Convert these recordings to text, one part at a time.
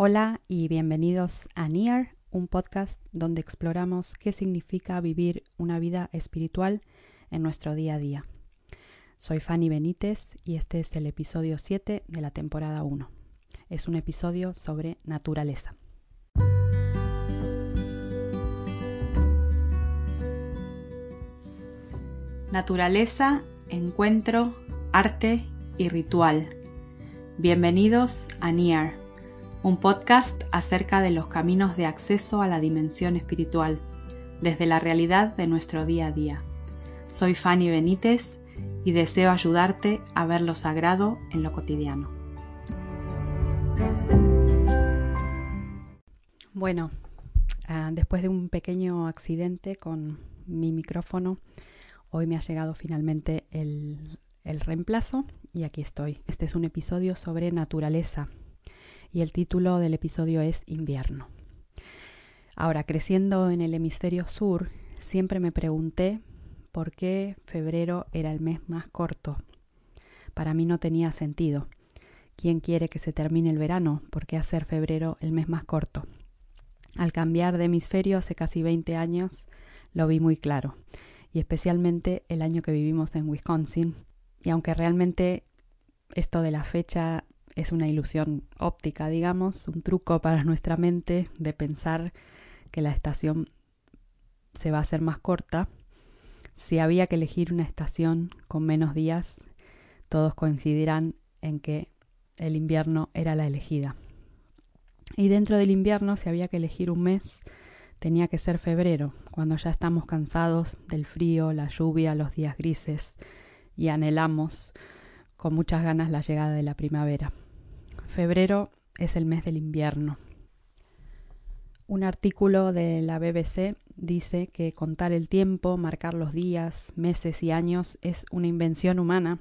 Hola y bienvenidos a Near, un podcast donde exploramos qué significa vivir una vida espiritual en nuestro día a día. Soy Fanny Benítez y este es el episodio 7 de la temporada 1. Es un episodio sobre naturaleza. Naturaleza, encuentro, arte y ritual. Bienvenidos a Near un podcast acerca de los caminos de acceso a la dimensión espiritual, desde la realidad de nuestro día a día. Soy Fanny Benítez y deseo ayudarte a ver lo sagrado en lo cotidiano. Bueno, ah, después de un pequeño accidente con mi micrófono, hoy me ha llegado finalmente el, el reemplazo y aquí estoy. Este es un episodio sobre naturaleza, y el título del episodio es Invierno. Ahora, creciendo en el hemisferio sur, siempre me pregunté por qué febrero era el mes más corto. Para mí no tenía sentido. ¿Quién quiere que se termine el verano? ¿Por qué hacer febrero el mes más corto? Al cambiar de hemisferio hace casi 20 años, lo vi muy claro, y especialmente el año que vivimos en Wisconsin. Y aunque realmente esto de la fecha es una ilusión óptica, digamos, un truco para nuestra mente de pensar que la estación se va a hacer más corta. Si había que elegir una estación con menos días, todos coincidirán en que el invierno era la elegida. Y dentro del invierno, si había que elegir un mes, tenía que ser febrero, cuando ya estamos cansados del frío, la lluvia, los días grises y anhelamos con muchas ganas la llegada de la primavera. Febrero es el mes del invierno. Un artículo de la BBC dice que contar el tiempo, marcar los días, meses y años es una invención humana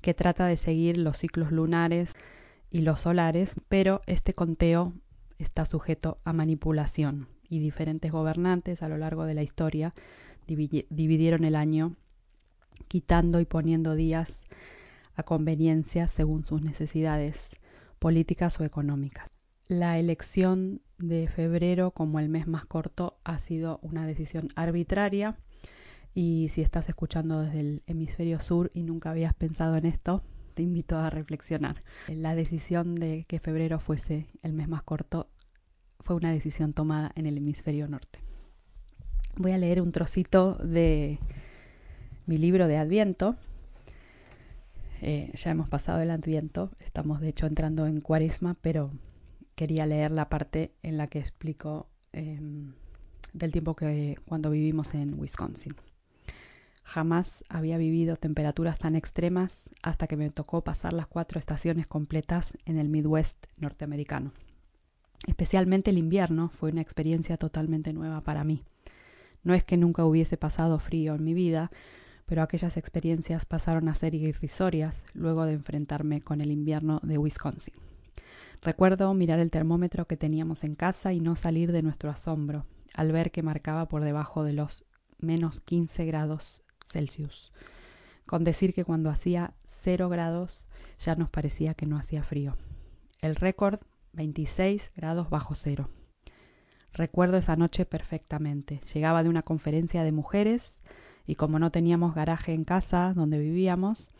que trata de seguir los ciclos lunares y los solares, pero este conteo está sujeto a manipulación y diferentes gobernantes a lo largo de la historia dividieron el año quitando y poniendo días a conveniencia según sus necesidades políticas o económicas. La elección de febrero como el mes más corto ha sido una decisión arbitraria y si estás escuchando desde el hemisferio sur y nunca habías pensado en esto, te invito a reflexionar. La decisión de que febrero fuese el mes más corto fue una decisión tomada en el hemisferio norte. Voy a leer un trocito de mi libro de Adviento, eh, ya hemos pasado el Adviento, estamos de hecho entrando en Cuaresma, pero quería leer la parte en la que explico em, del tiempo que cuando vivimos en Wisconsin. Jamás había vivido temperaturas tan extremas hasta que me tocó pasar las cuatro estaciones completas en el Midwest norteamericano. Especialmente el invierno fue una experiencia totalmente nueva para mí. No es que nunca hubiese pasado frío en mi vida, pero aquellas experiencias pasaron a ser irrisorias luego de enfrentarme con el invierno de Wisconsin. Recuerdo mirar el termómetro que teníamos en casa y no salir de nuestro asombro al ver que marcaba por debajo de los menos 15 grados Celsius, con decir que cuando hacía cero grados ya nos parecía que no hacía frío. El récord 26 grados bajo cero. Recuerdo esa noche perfectamente. Llegaba de una conferencia de mujeres y como no teníamos garaje en casa donde vivíamos,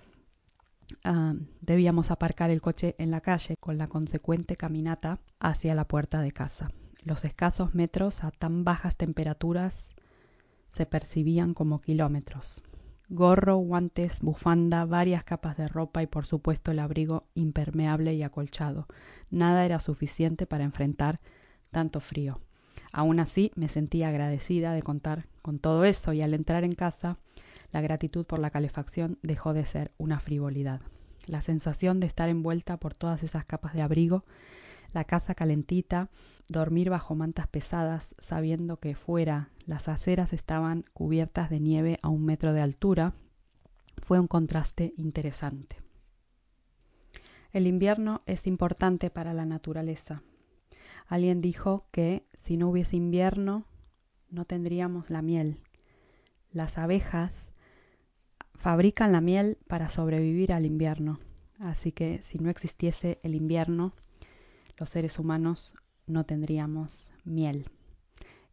ah, debíamos aparcar el coche en la calle con la consecuente caminata hacia la puerta de casa. Los escasos metros a tan bajas temperaturas se percibían como kilómetros. Gorro, guantes, bufanda, varias capas de ropa y por supuesto el abrigo impermeable y acolchado. Nada era suficiente para enfrentar tanto frío. Aún así, me sentía agradecida de contar con todo eso y al entrar en casa, la gratitud por la calefacción dejó de ser una frivolidad. La sensación de estar envuelta por todas esas capas de abrigo, la casa calentita, dormir bajo mantas pesadas, sabiendo que fuera las aceras estaban cubiertas de nieve a un metro de altura, fue un contraste interesante. El invierno es importante para la naturaleza, Alguien dijo que si no hubiese invierno no tendríamos la miel. Las abejas fabrican la miel para sobrevivir al invierno. Así que si no existiese el invierno, los seres humanos no tendríamos miel.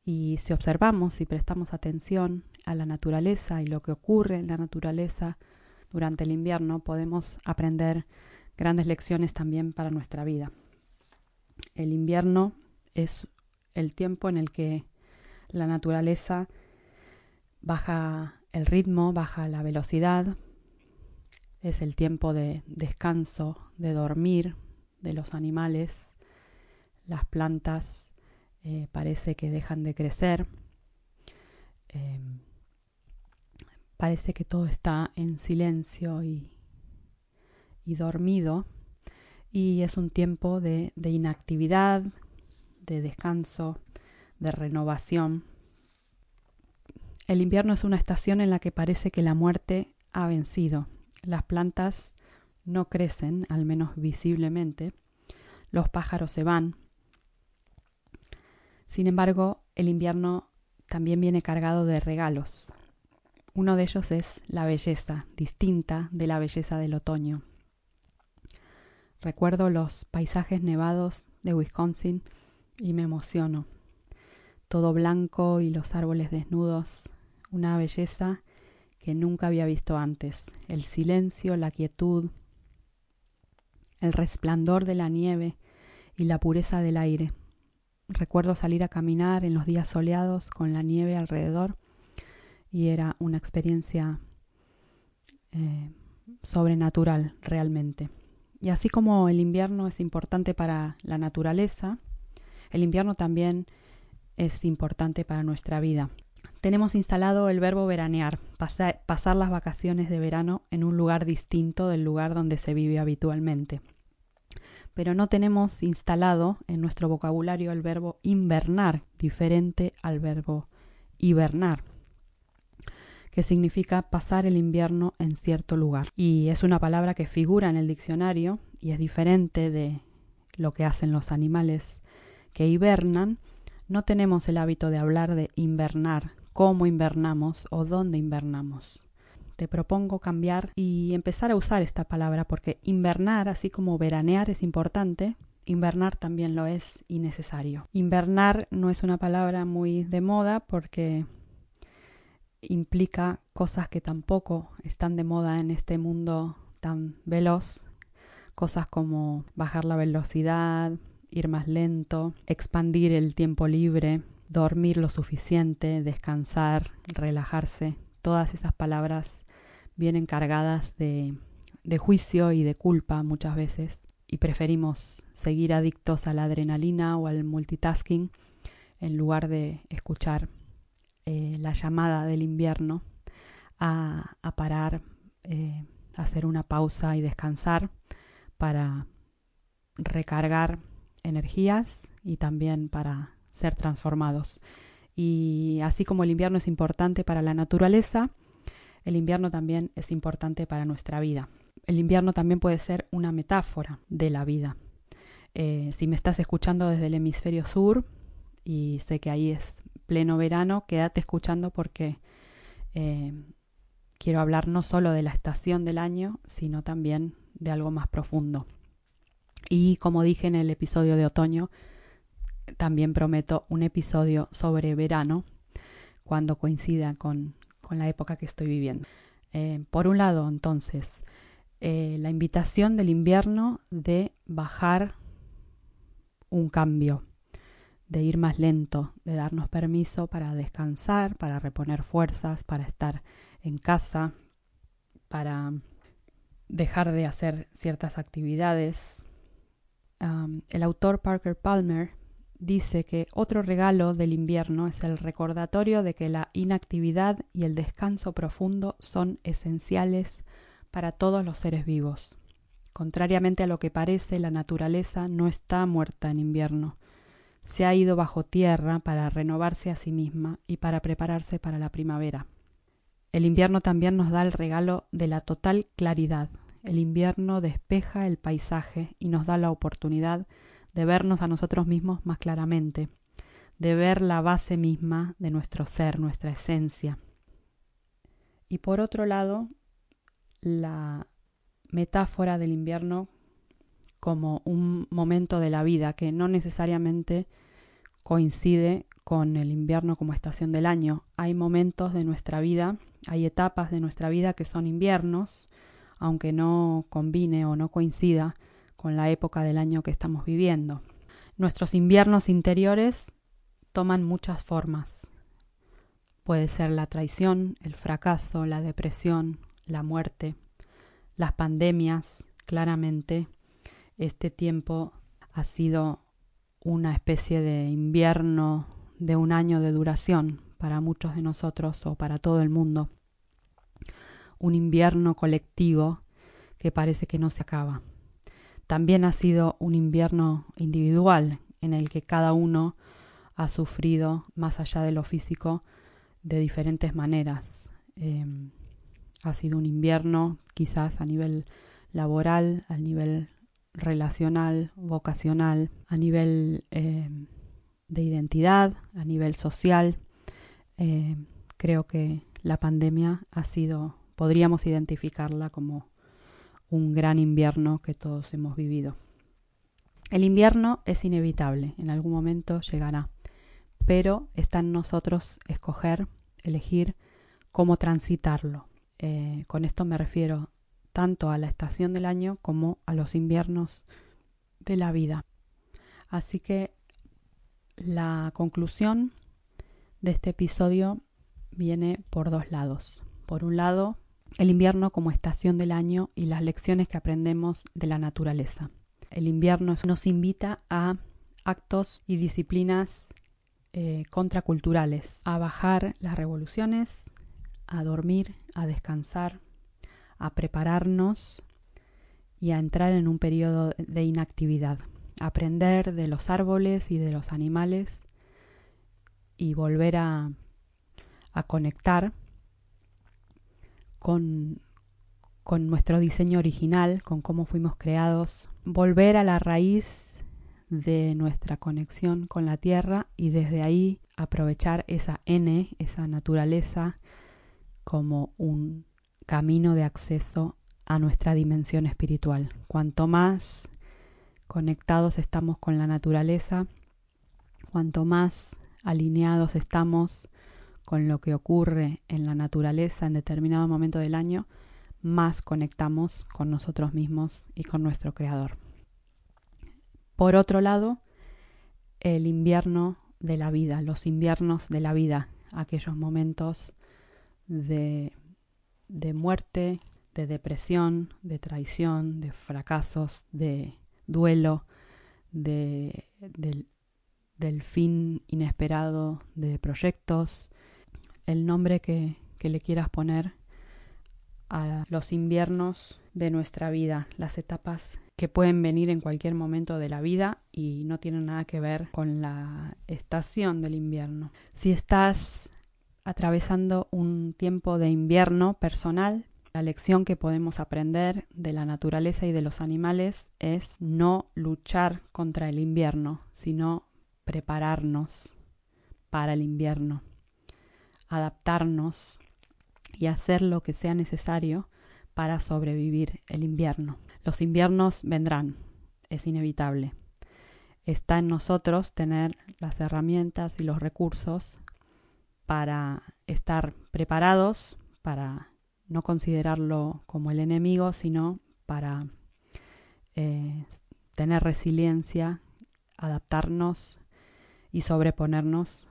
Y si observamos y prestamos atención a la naturaleza y lo que ocurre en la naturaleza durante el invierno, podemos aprender grandes lecciones también para nuestra vida. El invierno es el tiempo en el que la naturaleza baja el ritmo, baja la velocidad, es el tiempo de descanso, de dormir de los animales, las plantas eh, parece que dejan de crecer, em, parece que todo está en silencio y, y dormido y es un tiempo de, inactividad, de descanso, de renovación. El invierno es una estación en la que parece que la muerte ha vencido. Las plantas no crecen, al menos visiblemente. Los pájaros se van. Sin embargo, el invierno también viene cargado de regalos. Uno de ellos es la belleza, distinta de la belleza del otoño. Recuerdo los paisajes nevados de Wisconsin y me emociono. Todo blanco y los árboles desnudos, una belleza que nunca había visto antes. El silencio, la quietud, el resplandor de la nieve y la pureza del aire. Recuerdo salir a caminar en los días soleados con la nieve alrededor y era una experiencia eh, sobrenatural realmente. Y así como el invierno es importante para la naturaleza, el invierno también es importante para nuestra vida. Tenemos instalado el verbo veranear, pasar las vacaciones de verano en un lugar distinto del lugar donde se vive habitualmente. Pero no tenemos instalado en nuestro vocabulario el verbo invernar, diferente al verbo hibernar, que significa pasar el invierno en cierto lugar. Y es una palabra que figura en el diccionario y es diferente de lo que hacen los animales que hibernan, no tenemos el hábito de hablar de invernar, cómo invernamos o dónde invernamos. Te propongo cambiar y empezar a usar esta palabra porque invernar, así como veranear es importante, invernar también lo es y necesario. Invernar no es una palabra muy de moda porque implica cosas que tampoco están de moda en este mundo tan veloz, cosas como bajar la velocidad, ir más lento, expandir el tiempo libre, dormir lo suficiente, descansar, relajarse. Todas esas palabras vienen cargadas de, de juicio y de culpa muchas veces y preferimos seguir adictos a la adrenalina o al multitasking en lugar de escuchar eh, la llamada del invierno a, a parar, eh, hacer una pausa y descansar para recargar energías y también para ser transformados. Y así como el invierno es importante para la naturaleza, el invierno también es importante para nuestra vida. El invierno también puede ser una metáfora de la vida. Eh, si me estás escuchando desde el hemisferio sur y sé que ahí es pleno verano, quédate escuchando porque eh, quiero hablar no solo de la estación del año, sino también de algo más profundo. Y como dije en el episodio de otoño, también prometo un episodio sobre verano cuando coincida con, la época que estoy viviendo. Eh, por un lado, entonces, eh, la invitación del invierno de bajar un cambio, de ir más lento, de darnos permiso para descansar, para reponer fuerzas, para estar en casa, para dejar de hacer ciertas actividades, el autor Parker Palmer dice que otro regalo del invierno es el recordatorio de que la inactividad y el descanso profundo son esenciales para todos los seres vivos. Contrariamente a lo que parece, la naturaleza no está muerta en invierno. Se ha ido bajo tierra para renovarse a sí misma y para prepararse para la primavera. El invierno también nos da el regalo de la total claridad, el invierno despeja el paisaje y nos da la oportunidad de vernos a nosotros mismos más claramente, de ver la base misma de nuestro ser, nuestra esencia. Y por otro lado, la metáfora del invierno como un momento de la vida que no necesariamente coincide con el invierno como estación del año. Hay momentos de nuestra vida, hay etapas de nuestra vida que son inviernos, aunque no combine o no coincida con la época del año que estamos viviendo. Nuestros inviernos interiores toman muchas formas. Puede ser la traición, el fracaso, la depresión, la muerte, las pandemias, claramente, este tiempo ha sido una especie de invierno de un año de duración para muchos de nosotros o para todo el mundo. Un invierno colectivo que parece que no se acaba. También ha sido un invierno individual en el que cada uno ha sufrido, más allá de lo físico, de diferentes maneras. Em, ha sido un invierno quizás a nivel laboral, a nivel relacional, vocacional, a nivel eh, de identidad, a nivel social. Eh, creo que la pandemia ha sido, podríamos identificarla como un gran invierno que todos hemos vivido. El invierno es inevitable, en algún momento llegará, pero está en nosotros escoger, elegir cómo transitarlo. Eh, con esto me refiero tanto a la estación del año como a los inviernos de la vida. Así que la conclusión de este episodio viene por dos lados. Por un lado, el invierno como estación del año y las lecciones que aprendemos de la naturaleza. El invierno nos invita a actos y disciplinas eh, contraculturales, a bajar las revoluciones, a dormir, a descansar, a prepararnos y a entrar en un periodo de inactividad, aprender de los árboles y de los animales y volver a, a conectar con, con nuestro diseño original, con cómo fuimos creados, volver a la raíz de nuestra conexión con la tierra y desde ahí aprovechar esa N, esa naturaleza, como un camino de acceso a nuestra dimensión espiritual. Cuanto más conectados estamos con la naturaleza, cuanto más alineados estamos con lo que ocurre en la naturaleza en determinado momento del año, más conectamos con nosotros mismos y con nuestro Creador. Por otro lado, el invierno de la vida, los inviernos de la vida, aquellos momentos de de muerte, de depresión, de traición, de fracasos, de duelo, de, del, fin inesperado de proyectos, el nombre que, que le quieras poner a los inviernos de nuestra vida, las etapas que pueden venir en cualquier momento de la vida y no tienen nada que ver con la estación del invierno. Si estás atravesando un tiempo de invierno personal. La lección que podemos aprender de la naturaleza y de los animales es no luchar contra el invierno, sino prepararnos para el invierno, adaptarnos y hacer lo que sea necesario para sobrevivir el invierno. Los inviernos vendrán, es inevitable. Está en nosotros tener las herramientas y los recursos para estar preparados, para no considerarlo como el enemigo, sino para eh, tener resiliencia, adaptarnos y sobreponernos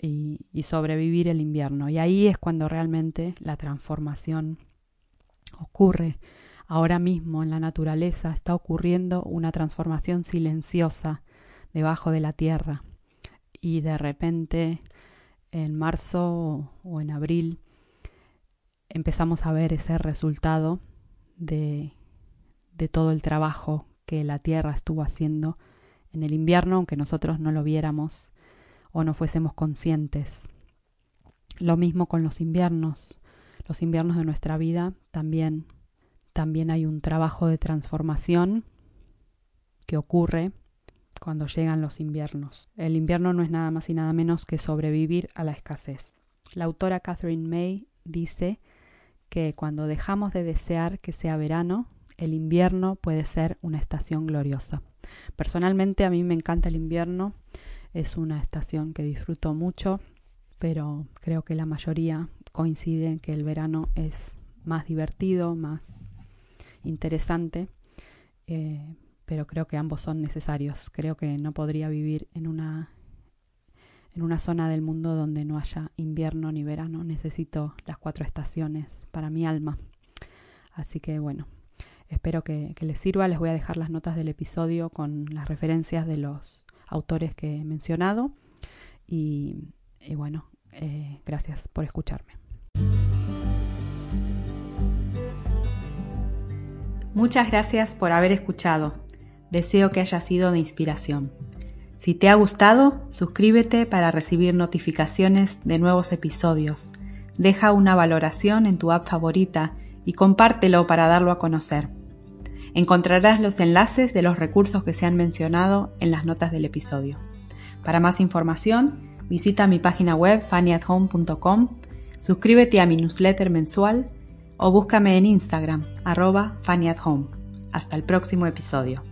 y, y, sobrevivir el invierno. Y ahí es cuando realmente la transformación ocurre. Ahora mismo en la naturaleza está ocurriendo una transformación silenciosa debajo de la tierra y de repente en marzo o en abril empezamos a ver ese resultado de, todo el trabajo que la Tierra estuvo haciendo en el invierno, aunque nosotros no lo viéramos o no fuésemos conscientes. Lo mismo con los inviernos. Los inviernos de nuestra vida también, también hay un trabajo de transformación que ocurre cuando llegan los inviernos. El invierno no es nada más y nada menos que sobrevivir a la escasez. La autora Catherine May dice que cuando dejamos de desear que sea verano, el invierno puede ser una estación gloriosa. Personalmente a mí me encanta el invierno, es una estación que disfruto mucho, pero creo que la mayoría coincide en que el verano es más divertido, más interesante, eh, pero creo que ambos son necesarios. Creo que no podría vivir en una en una zona del mundo donde no haya invierno ni verano. Necesito las cuatro estaciones para mi alma. Así que bueno, espero que, les sirva. Les voy a dejar las notas del episodio con las referencias de los autores que he mencionado. Y, bueno, eh, gracias por escucharme. Muchas gracias por haber escuchado. Deseo que haya sido de inspiración. Si te ha gustado, suscríbete para recibir notificaciones de nuevos episodios. Deja una valoración en tu app favorita y compártelo para darlo a conocer. Encontrarás los enlaces de los recursos que se han mencionado en las notas del episodio. Para más información, visita mi página web fannyathome.com, suscríbete a mi newsletter mensual o búscame en Instagram, arroba fannyathome. Hasta el próximo episodio.